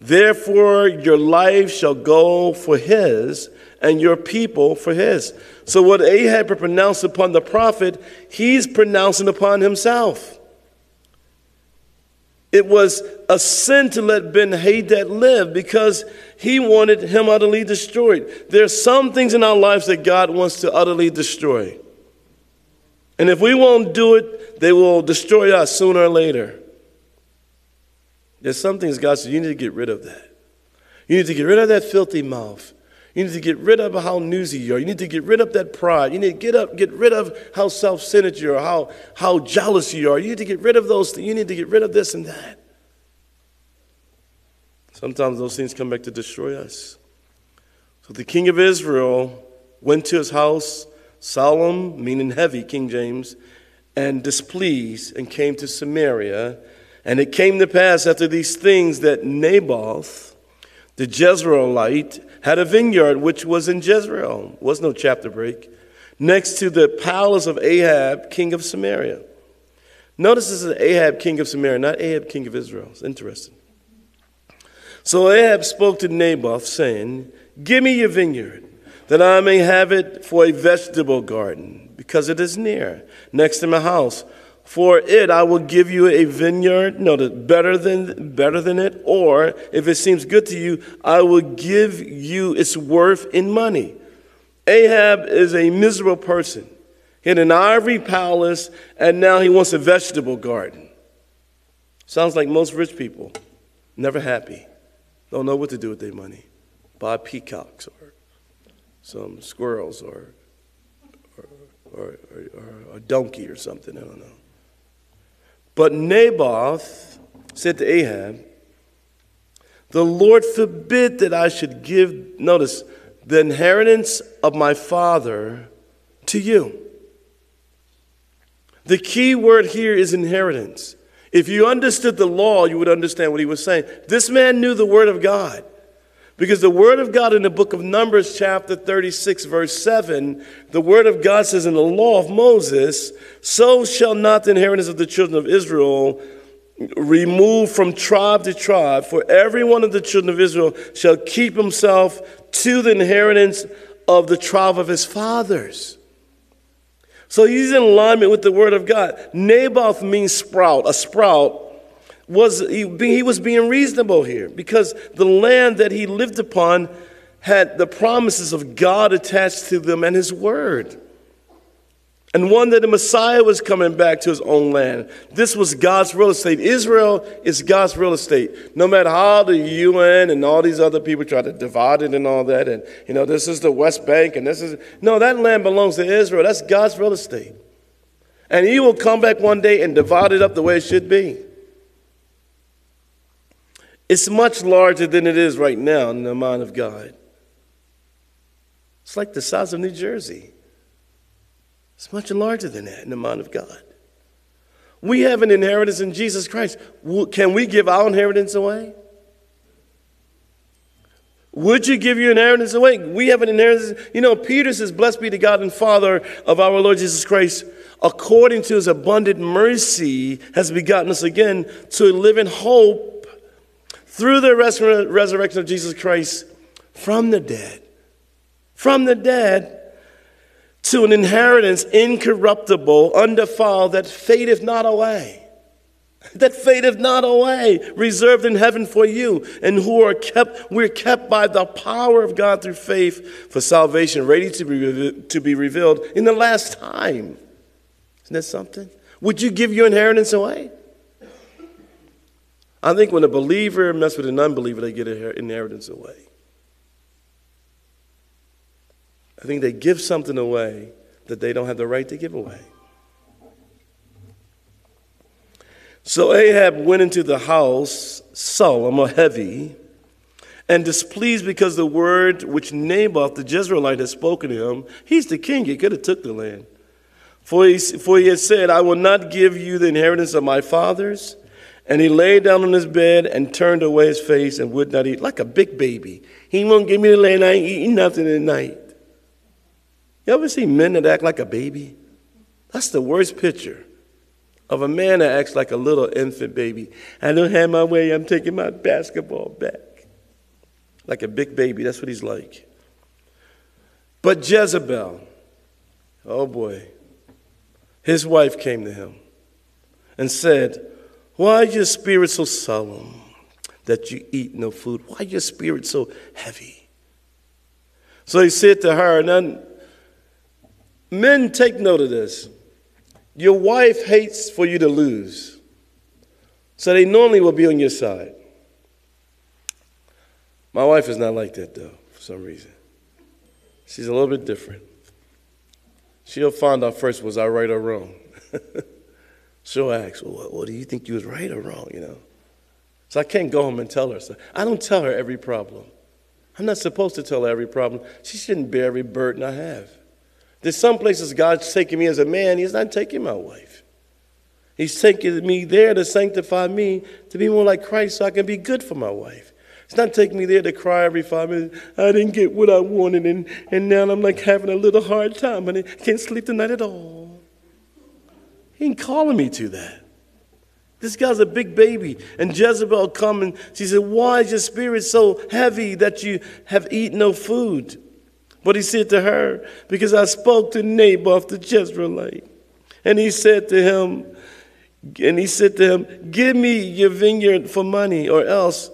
Therefore, your life shall go for his, and your people for his. So, what Ahab pronounced upon the prophet, he's pronouncing upon himself. It was a sin to let Ben Hadad live because he wanted him utterly destroyed. There are some things in our lives that God wants to utterly destroy. And if we won't do it, they will destroy us sooner or later. There's some things God says, you need to get rid of that. You need to get rid of that filthy mouth. You need to get rid of how newsy you are. You need to get rid of that pride. You need to get up, get rid of how self-centered you are, how, how jealous you are. You need to get rid of those things. You need to get rid of this and that. Sometimes those things come back to destroy us. So the king of Israel went to his house, solemn, meaning heavy, King James, and displeased, and came to Samaria and it came to pass after these things that Naboth, the Jezreelite, had a vineyard which was in Jezreel. Was no chapter break. Next to the palace of Ahab, king of Samaria. Notice this is Ahab, king of Samaria, not Ahab, king of Israel. It's interesting. So Ahab spoke to Naboth, saying, Give me your vineyard, that I may have it for a vegetable garden, because it is near, next to my house. For it I will give you a vineyard, no, better than, better than it, or if it seems good to you, I will give you its worth in money. Ahab is a miserable person. He had an ivory palace, and now he wants a vegetable garden. Sounds like most rich people, never happy, don't know what to do with their money. Buy peacocks or some squirrels or, or, or, or a donkey or something, I don't know. But Naboth said to Ahab, The Lord forbid that I should give, notice, the inheritance of my father to you. The key word here is inheritance. If you understood the law, you would understand what he was saying. This man knew the word of God. Because the Word of God in the book of Numbers, chapter 36, verse 7, the Word of God says, In the law of Moses, so shall not the inheritance of the children of Israel remove from tribe to tribe, for every one of the children of Israel shall keep himself to the inheritance of the tribe of his fathers. So he's in alignment with the word of God. Naboth means sprout. A sprout was he, he was being reasonable here because the land that he lived upon had the promises of God attached to them and his word and one that the Messiah was coming back to his own land. This was God's real estate. Israel is God's real estate. No matter how the UN and all these other people try to divide it and all that, and you know, this is the West Bank and this is no, that land belongs to Israel. That's God's real estate. And he will come back one day and divide it up the way it should be. It's much larger than it is right now in the mind of God. It's like the size of New Jersey. It's much larger than that in the mind of God. We have an inheritance in Jesus Christ. Can we give our inheritance away? Would you give your inheritance away? We have an inheritance. You know, Peter says, Blessed be the God and Father of our Lord Jesus Christ, according to his abundant mercy, has begotten us again to live in hope through the resurrection of Jesus Christ from the dead. From the dead to an inheritance incorruptible, undefiled, that fadeth not away. That fadeth not away, reserved in heaven for you, and who are kept, we're kept by the power of God through faith for salvation, ready to be, to be revealed in the last time. Isn't that something? Would you give your inheritance away? I think when a believer messes with an unbeliever, they get their inheritance away. I think they give something away that they don't have the right to give away. So Ahab went into the house, solemn or heavy, and displeased because the word which Naboth the Jezreelite had spoken to him, he's the king, he could have took the land. For he, for he had said, I will not give you the inheritance of my fathers. And he lay down on his bed and turned away his face and would not eat, like a big baby. He won't give me the land, I ain't eating nothing at night. You ever see men that act like a baby? That's the worst picture of a man that acts like a little infant baby. I don't have my way, I'm taking my basketball back. Like a big baby, that's what he's like. But Jezebel, oh boy, his wife came to him and said, Why is your spirit so solemn that you eat no food? Why is your spirit so heavy? So he said to her, and Men, take note of this. Your wife hates for you to lose, so they normally will be on your side. My wife is not like that, though, for some reason. She's a little bit different. She'll find out first, was I right or wrong? <laughs> She'll ask, well, what, do you think you was right or wrong, you know? So I can't go home and tell her. So I don't tell her every problem. I'm not supposed to tell her every problem. She shouldn't bear every burden I have. There's some places God's taking me as a man, He's not taking my wife. He's taking me there to sanctify me to be more like Christ so I can be good for my wife. He's not taking me there to cry every five minutes. I didn't get what I wanted, and, and now I'm like having a little hard time, and I can't sleep tonight at all. He ain't calling me to that. This guy's a big baby. And Jezebel come and she said, Why is your spirit so heavy that you have eaten no food? But he said to her, Because I spoke to Naboth the Jezreelite. And he said to him, and he said to him, Give me your vineyard for money, or else,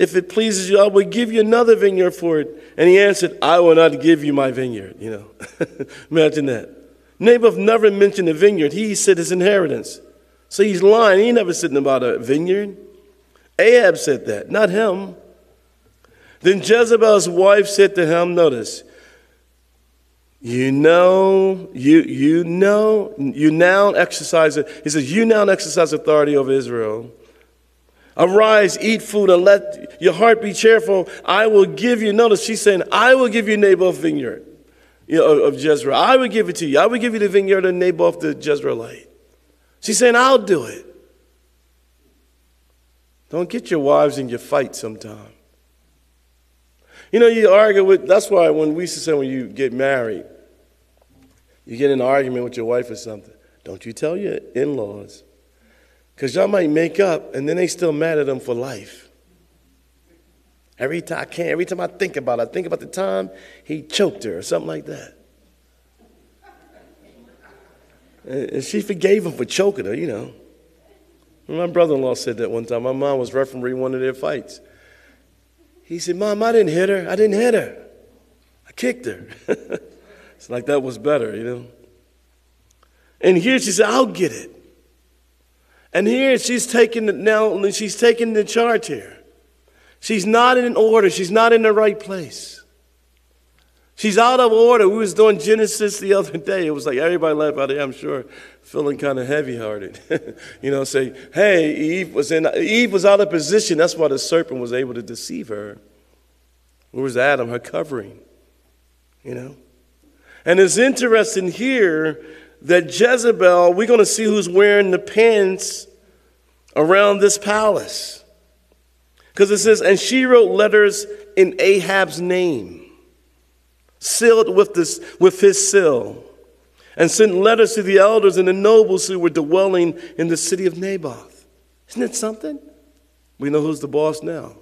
if it pleases you, I will give you another vineyard for it. And he answered, I will not give you my vineyard. You know, <laughs> imagine that. Naboth never mentioned a vineyard. He said his inheritance. So he's lying. He never said about a vineyard. Ahab said that, not him. Then Jezebel's wife said to him, Notice, you know, you, you know, you now exercise. He says, You now exercise authority over Israel. Arise, eat food, and let your heart be cheerful. I will give you, notice she's saying, I will give you Naboth vineyard you know, of Jezreel. I would give it to you. I would give you the vineyard of Naboth the Jezreelite. She's saying, I'll do it. Don't get your wives in your fight sometime. You know, you argue with, that's why when we used to say when you get married, you get in an argument with your wife or something, don't you tell your in laws. Because y'all might make up and then they still mad at them for life. Every time I can, every time I think about it, I think about the time he choked her or something like that. And she forgave him for choking her, you know. My brother in law said that one time. My mom was refereeing one of their fights. He said, Mom, I didn't hit her. I didn't hit her. I kicked her. <laughs> it's like that was better, you know. And here she said, I'll get it. And here she's taking the, now she's taking the charge here. She's not in order. She's not in the right place. She's out of order. We was doing Genesis the other day. It was like everybody left out there, I'm sure, feeling kind of heavy-hearted. <laughs> you know, say, hey, Eve was in Eve was out of position. That's why the serpent was able to deceive her. Where was Adam, her covering? You know? And it's interesting here that Jezebel, we're going to see who's wearing the pants around this palace. Because it says, and she wrote letters in Ahab's name sealed with, this, with his seal, and sent letters to the elders and the nobles who were dwelling in the city of Naboth. Isn't it something? We know who's the boss now.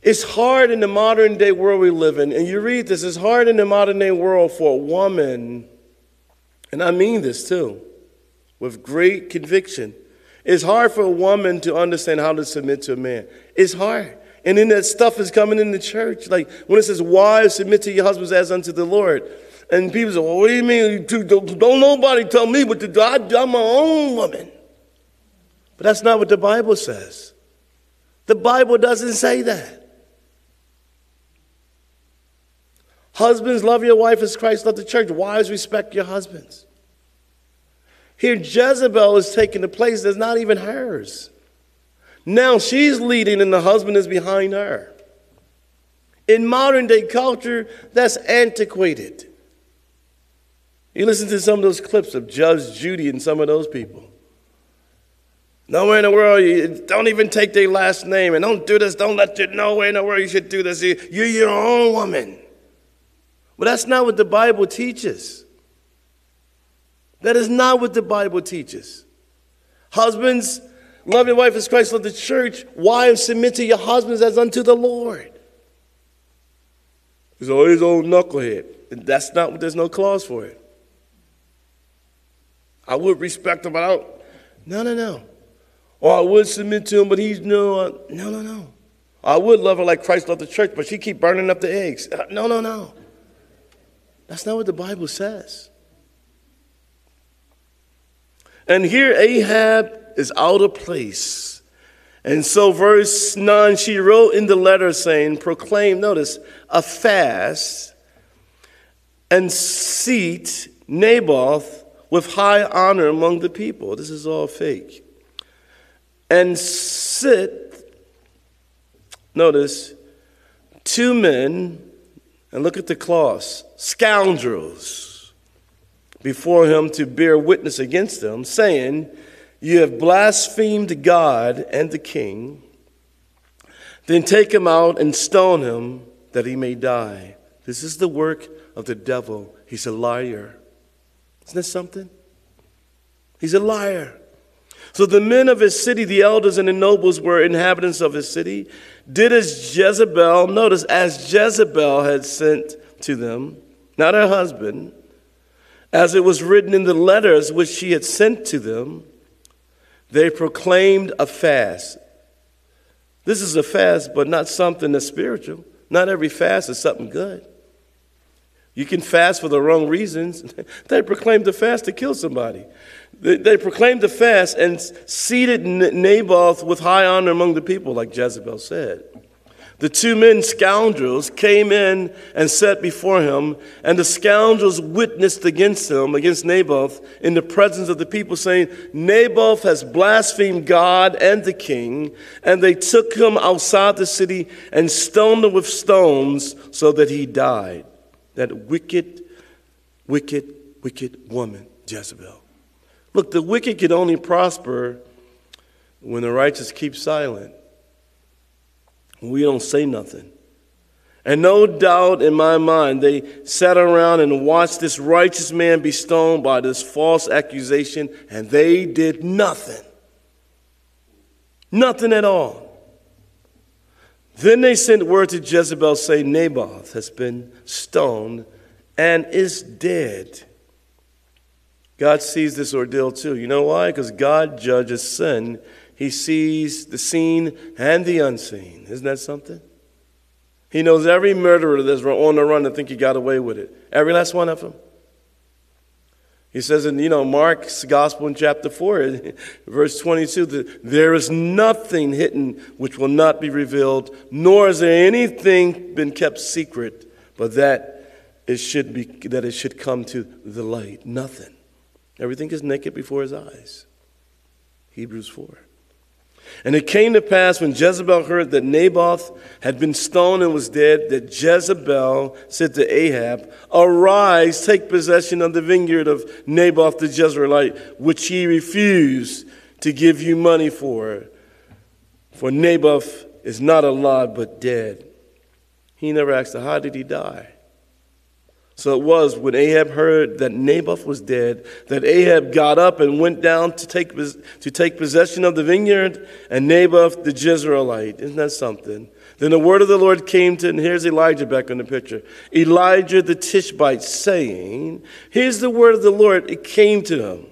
It's hard in the modern day world we live in, and you read this, it's hard in the modern day world for a woman, and I mean this too, with great conviction. It's hard for a woman to understand how to submit to a man. It's hard. And then that stuff is coming in the church. Like when it says, Wives, submit to your husbands as unto the Lord. And people say, well, What do you mean? Don't, nobody tell me what to do. I, I'm my own woman. But that's not what the Bible says. The Bible doesn't say that. Husbands, love your wife as Christ loved the church. Wives, respect your husbands. Here, Jezebel is taking the place that's not even hers. Now she's leading and the husband is behind her. In modern day culture, that's antiquated. You listen to some of those clips of Judge Judy and some of those people. Nowhere in the world, you don't even take their last name and don't do this, don't let you, nowhere in the world you should do this. You're your own woman. But that's not what the Bible teaches. That is not what the Bible teaches. Husbands, Love your wife as Christ loved the church. Wives, submit to your husbands as unto the Lord. He's always old knucklehead. And that's not what there's no clause for it. I would respect him, but I don't. No, no, no. Or I would submit to him, but he's no, uh, no, no, no. I would love her like Christ loved the church, but she keep burning up the eggs. Uh, no, no, no. That's not what the Bible says. And here Ahab is out of place. And so, verse 9, she wrote in the letter saying, Proclaim, notice, a fast and seat Naboth with high honor among the people. This is all fake. And sit, notice, two men, and look at the clause, scoundrels, before him to bear witness against them, saying, you have blasphemed God and the king. Then take him out and stone him that he may die. This is the work of the devil. He's a liar. Isn't that something? He's a liar. So the men of his city, the elders and the nobles were inhabitants of his city, did as Jezebel, notice, as Jezebel had sent to them, not her husband, as it was written in the letters which she had sent to them. They proclaimed a fast. This is a fast, but not something that's spiritual. Not every fast is something good. You can fast for the wrong reasons. <laughs> they proclaimed a fast to kill somebody. They, they proclaimed a fast and seated Naboth with high honor among the people, like Jezebel said. The two men, scoundrels, came in and sat before him, and the scoundrels witnessed against him, against Naboth, in the presence of the people, saying, Naboth has blasphemed God and the king. And they took him outside the city and stoned him with stones so that he died. That wicked, wicked, wicked woman, Jezebel. Look, the wicked can only prosper when the righteous keep silent. We don't say nothing. And no doubt in my mind, they sat around and watched this righteous man be stoned by this false accusation, and they did nothing. Nothing at all. Then they sent word to Jezebel saying, Naboth has been stoned and is dead. God sees this ordeal too. You know why? Because God judges sin. He sees the seen and the unseen. Isn't that something? He knows every murderer that's on the run to think he got away with it. Every last one of them. He says in, you know, Mark's gospel in chapter 4, <laughs> verse 22, that there is nothing hidden which will not be revealed, nor is there anything been kept secret, but that it should be that it should come to the light. Nothing. Everything is naked before his eyes. Hebrews 4. And it came to pass when Jezebel heard that Naboth had been stoned and was dead, that Jezebel said to Ahab, Arise, take possession of the vineyard of Naboth the Jezreelite, which he refused to give you money for. For Naboth is not alive, but dead. He never asked How did he die? So it was when Ahab heard that Naboth was dead that Ahab got up and went down to take, to take possession of the vineyard and Naboth the Jezreelite. Isn't that something? Then the word of the Lord came to, and here's Elijah back in the picture. Elijah the Tishbite saying, Here's the word of the Lord. It came to him.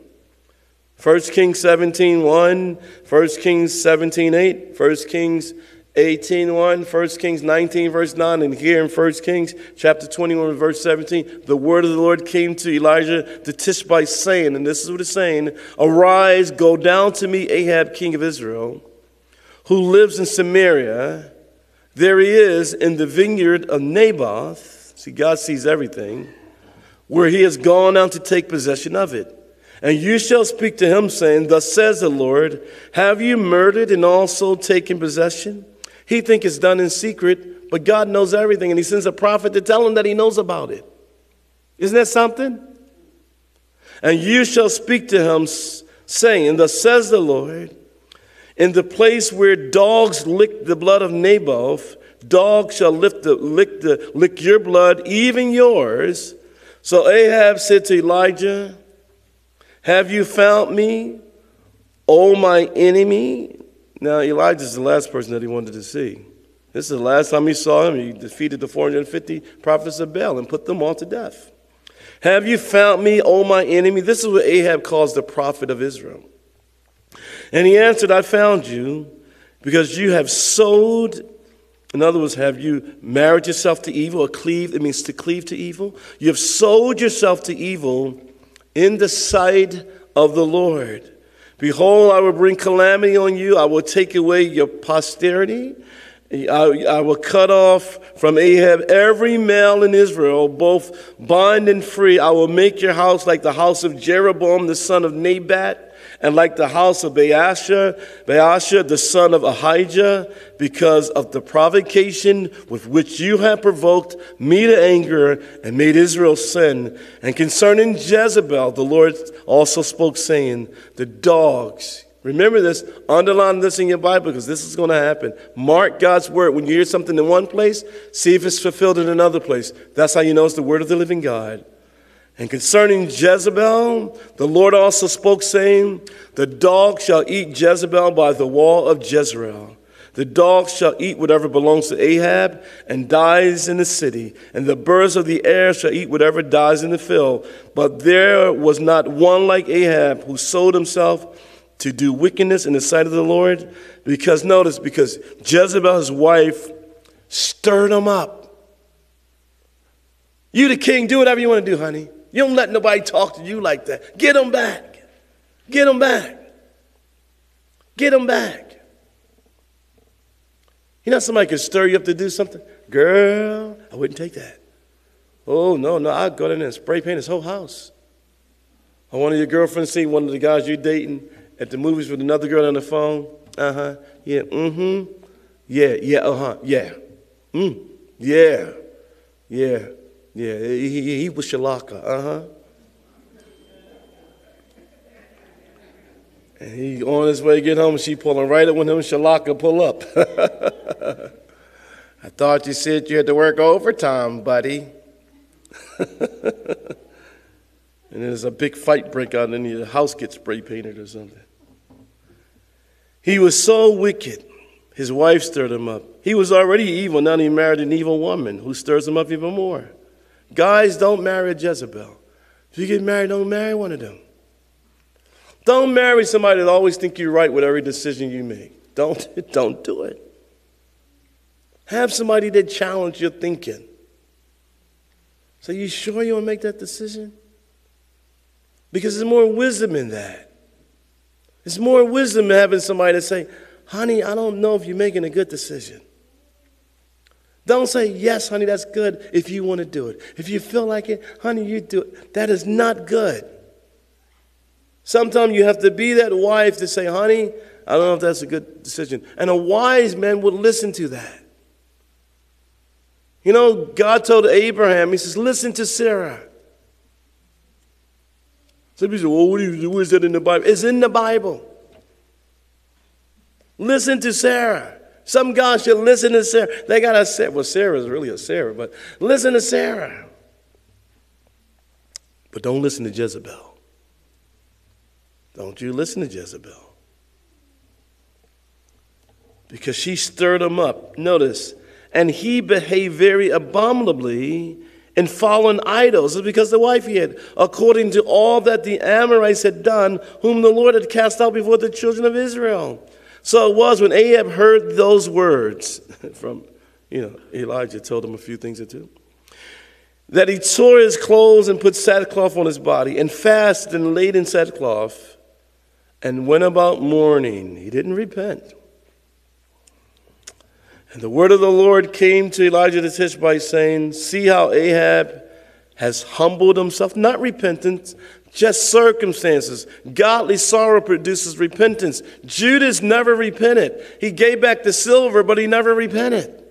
1 Kings 17 1, 1 Kings 17 8, 1 Kings 18 1, 1 Kings 19, verse 9, and here in 1 Kings chapter 21, verse 17, the word of the Lord came to Elijah the Tishbite, saying, and this is what it's saying Arise, go down to meet Ahab, king of Israel, who lives in Samaria. There he is in the vineyard of Naboth. See, God sees everything, where he has gone out to take possession of it. And you shall speak to him, saying, Thus says the Lord, Have you murdered and also taken possession? He think it's done in secret, but God knows everything, and he sends a prophet to tell him that he knows about it. Isn't that something? And you shall speak to him, saying, Thus says the Lord, in the place where dogs lick the blood of Naboth, dogs shall lick, the, lick, the, lick your blood, even yours. So Ahab said to Elijah, Have you found me, O my enemy? Now, Elijah is the last person that he wanted to see. This is the last time he saw him. He defeated the 450 prophets of Baal and put them all to death. Have you found me, O my enemy? This is what Ahab calls the prophet of Israel. And he answered, I found you because you have sowed, in other words, have you married yourself to evil or cleave? It means to cleave to evil. You have sold yourself to evil in the sight of the Lord. Behold, I will bring calamity on you. I will take away your posterity. I, I, will cut off from Ahab every male in Israel, both bond and free. I will make your house like the house of Jeroboam, the son of Nebat and like the house of Baasha, Baasha the son of Ahijah, because of the provocation with which you have provoked me to anger and made Israel sin. And concerning Jezebel, the Lord also spoke, saying, The dogs, remember this, underline this in your Bible because this is going to happen. Mark God's word. When you hear something in one place, see if it's fulfilled in another place. That's how you know it's the word of the living God. And concerning Jezebel, the Lord also spoke, saying, The dog shall eat Jezebel by the wall of Jezreel. The dog shall eat whatever belongs to Ahab and dies in the city, and the birds of the air shall eat whatever dies in the field. But there was not one like Ahab who sold himself to do wickedness in the sight of the Lord, because notice, because Jezebel, his wife, stirred him up. You, the king, do whatever you want to do, honey. You don't let nobody talk to you like that. Get them back. Get them back. Get them back. You know, somebody can stir you up to do something. Girl, I wouldn't take that. Oh, no, no, I'd go in there and spray paint his whole house. Or one of your girlfriends see one of the guys you're dating at the movies with another girl on the phone. Uh huh. Yeah. Mm hmm. Yeah. Yeah. Uh huh. Yeah. Mm. Yeah. Yeah. Yeah, he, he was Shalaka, uh huh. And he on his way to get home, she pulling right up when him Shalaka pull up. <laughs> I thought you said you had to work overtime, buddy. <laughs> and there's a big fight break out, and the house gets spray painted or something. He was so wicked. His wife stirred him up. He was already evil. Now he married an evil woman who stirs him up even more. Guys, don't marry a Jezebel. If you get married, don't marry one of them. Don't marry somebody that always think you're right with every decision you make. Don't, <laughs> don't do it. Have somebody that challenge your thinking. So you sure you want to make that decision? Because there's more wisdom in that. There's more wisdom in having somebody that say, honey, I don't know if you're making a good decision. Don't say, yes, honey, that's good if you want to do it. If you feel like it, honey, you do it. That is not good. Sometimes you have to be that wife to say, honey, I don't know if that's a good decision. And a wise man would listen to that. You know, God told Abraham, He says, listen to Sarah. Some people say, well, what is, that in the Bible? It's in the Bible. Listen to Sarah. Some guys should listen to Sarah. They got a Sarah. Well, Sarah is really a Sarah, but listen to Sarah. But don't listen to Jezebel. Don't you listen to Jezebel. Because she stirred him up. Notice, and he behaved very abominably in fallen idols. It's because the wife he had, according to all that the Amorites had done, whom the Lord had cast out before the children of Israel. So it was when Ahab heard those words <laughs> from, you know, Elijah told him a few things to do that he tore his clothes and put sackcloth on his body and fasted and laid in sackcloth and went about mourning. He didn't repent. And the word of the Lord came to Elijah the Tishbite, saying, See how Ahab has humbled himself, not repentance, just circumstances. Godly sorrow produces repentance. Judas never repented. He gave back the silver, but he never repented.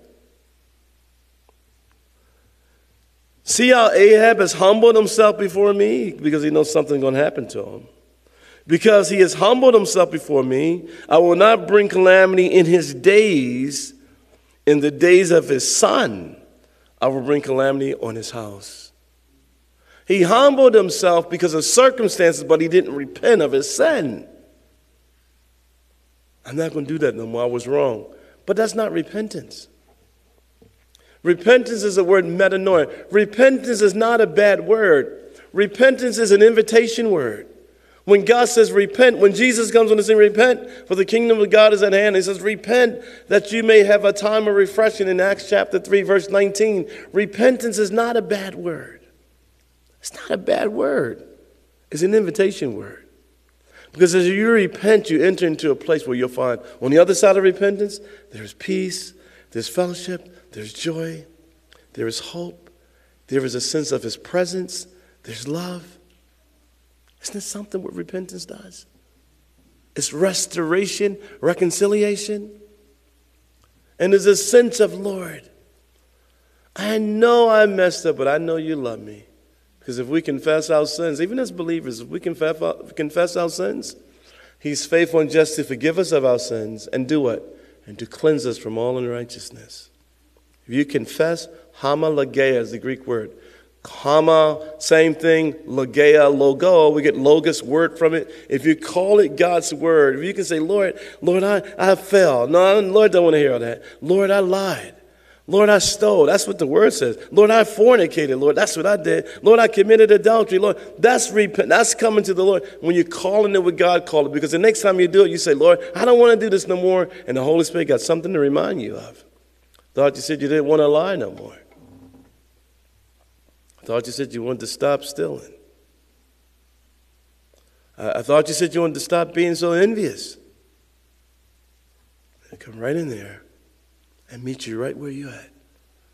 See how Ahab has humbled himself before me because he knows something's going to happen to him. Because he has humbled himself before me, I will not bring calamity in his days. In the days of his son, I will bring calamity on his house. He humbled himself because of circumstances, but he didn't repent of his sin. I'm not going to do that no more. I was wrong. But that's not repentance. Repentance is a word metanoia. Repentance is not a bad word. Repentance is an invitation word. When God says repent, when Jesus comes on the scene, repent, for the kingdom of God is at hand. He says, repent that you may have a time of refreshing in Acts chapter 3, verse 19. Repentance is not a bad word. It's not a bad word. It's an invitation word. Because as you repent, you enter into a place where you'll find on the other side of repentance, there's peace, there's fellowship, there's joy, there is hope, there is a sense of his presence, there's love. Isn't this something what repentance does? It's restoration, reconciliation. And there's a sense of, Lord, I know I messed up, but I know you love me. Because if we confess our sins, even as believers, if we uh, confess our sins, He's faithful and just to forgive us of our sins and do what? And to cleanse us from all unrighteousness. If you confess, homologeia is the Greek word comma, same thing, logea, logo, we get logos word from it. If you call it God's word, if you can say, Lord, Lord, I, I fell. No, Lord don't want to hear all that. Lord, I lied. Lord, I stole. That's what the word says. Lord, I fornicated. Lord, that's what I did. Lord, I committed adultery. Lord, that's repent. That's coming to the Lord. When you're calling it what God called it, because the next time you do it, you say, Lord, I don't want to do this no more. And the Holy Spirit got something to remind you of. Thought you said you didn't want to lie no more. I thought you said you wanted to stop stealing. I, I thought you said you wanted to stop being so envious. I come right in there and meet you right where you're at.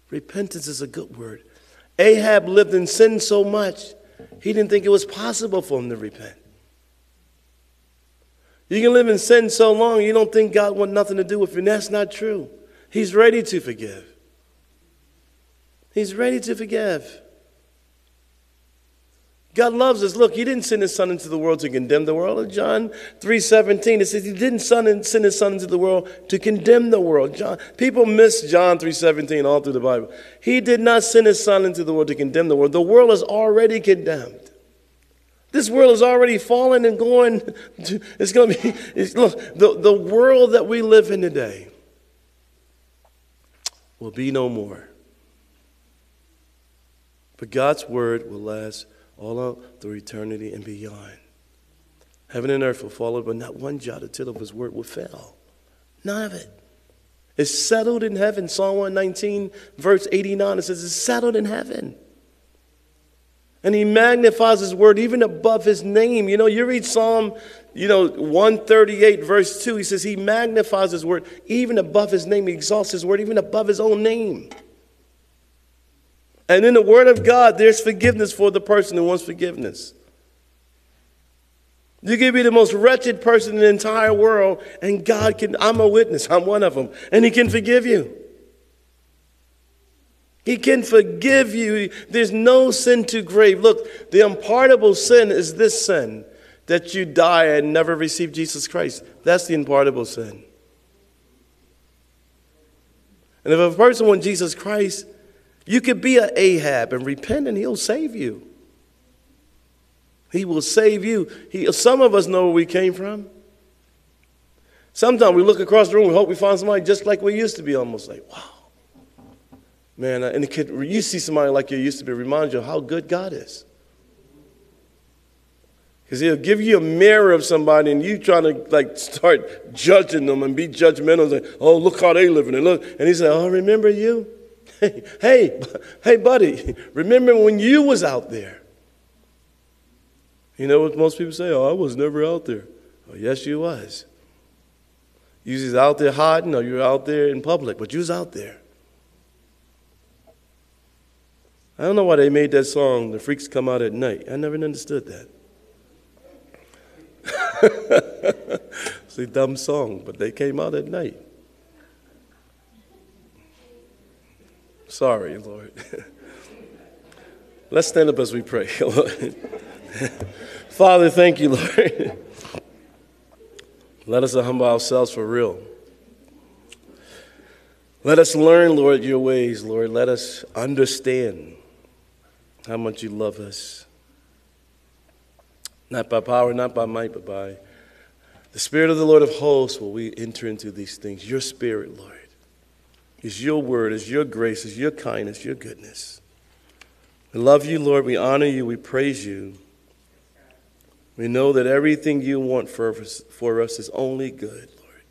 Repentance is a good word. Ahab lived in sin so much, he didn't think it was possible for him to repent. You can live in sin so long, you don't think God want nothing to do with you. And that's not true. He's ready to forgive. He's ready to forgive. God loves us. Look, he didn't send his son into the world to condemn the world. John 3.17, it says he didn't send his son into the world to condemn the world. John, people miss John 3.17 all through the Bible. He did not send his son into the world to condemn the world. The world is already condemned. This world is already fallen and going. To, <laughs> it's going to be, look, the, the world that we live in today will be no more. But God's word will last all out through eternity and beyond. Heaven and earth will fall, but not one jot or tittle of his word will fail. None of it. It's settled in heaven. Psalm 119, verse 89, it says, It's settled in heaven. And he magnifies his word even above his name. You know, you read Psalm, you know, 138, verse 2. He says he magnifies his word even above his name. He exalts his word even above his own name. And in the word of God, there's forgiveness for the person who wants forgiveness. You can be the most wretched person in the entire world, and God can, I'm a witness, I'm one of them, and He can forgive you. He can forgive you. There's no sin too grave. Look, the unpardonable sin is this sin that you die and never receive Jesus Christ. That's the unpardonable sin. And if a person wants Jesus Christ, you could be an Ahab and repent, and he'll save you. He will save you. He, some of us know where we came from. Sometimes we look across the room, we hope we find somebody just like we used to be, almost like, wow. Man, and the kid, you see somebody like you used to be, remind you how good God is. Because he'll give you a mirror of somebody and you trying to like start judging them and be judgmental. Like, oh, look how they living. And look. And he said, oh, remember you? Hey, hey, hey, buddy, remember when you was out there? You know what most people say? Oh, I was never out there. Oh, yes, you was. You was out there hiding or you were out there in public, but you was out there. I don't know why they made that song, The Freaks Come Out at Night. I never understood that. <laughs> it's a dumb song, but they came out at night. Sorry, Lord. Let's stand up as we pray. <laughs> Father, thank you, Lord. Let us humble ourselves for real. Let us learn, Lord, your ways, Lord. Let us understand how much you love us. Not by power, not by might, but by the Spirit of the Lord of hosts will we enter into these things. Your Spirit, Lord, is your word, is your grace, is your kindness, your goodness. We love you, Lord. We honor you. We praise you. We know that everything you want for us, for us is only good, Lord.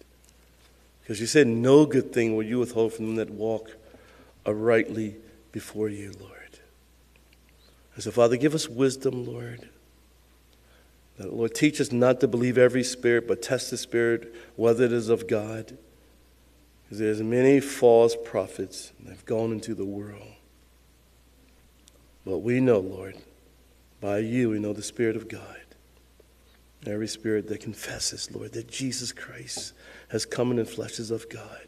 Because you said, No good thing will you withhold from them that walk uprightly before you, Lord. And so, Father, give us wisdom, Lord. That, Lord, teach us not to believe every spirit, but test the spirit whether it is of God. Because there's many false prophets that have gone into the world. But we know, Lord, by you we know the Spirit of God. Every spirit that confesses, Lord, that Jesus Christ has come in the flesh of God.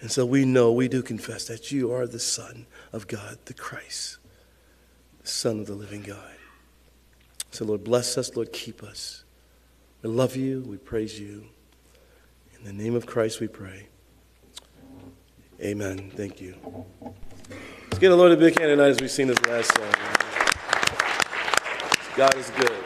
And so we know, we do confess that you are the Son of God, the Christ. The Son of the living God. So, Lord, bless us. Lord, keep us. We love you. We praise you. In the name of Christ, we pray. Amen. Thank you. Let's get a Lord a big hand tonight as we've seen this last song. God is good.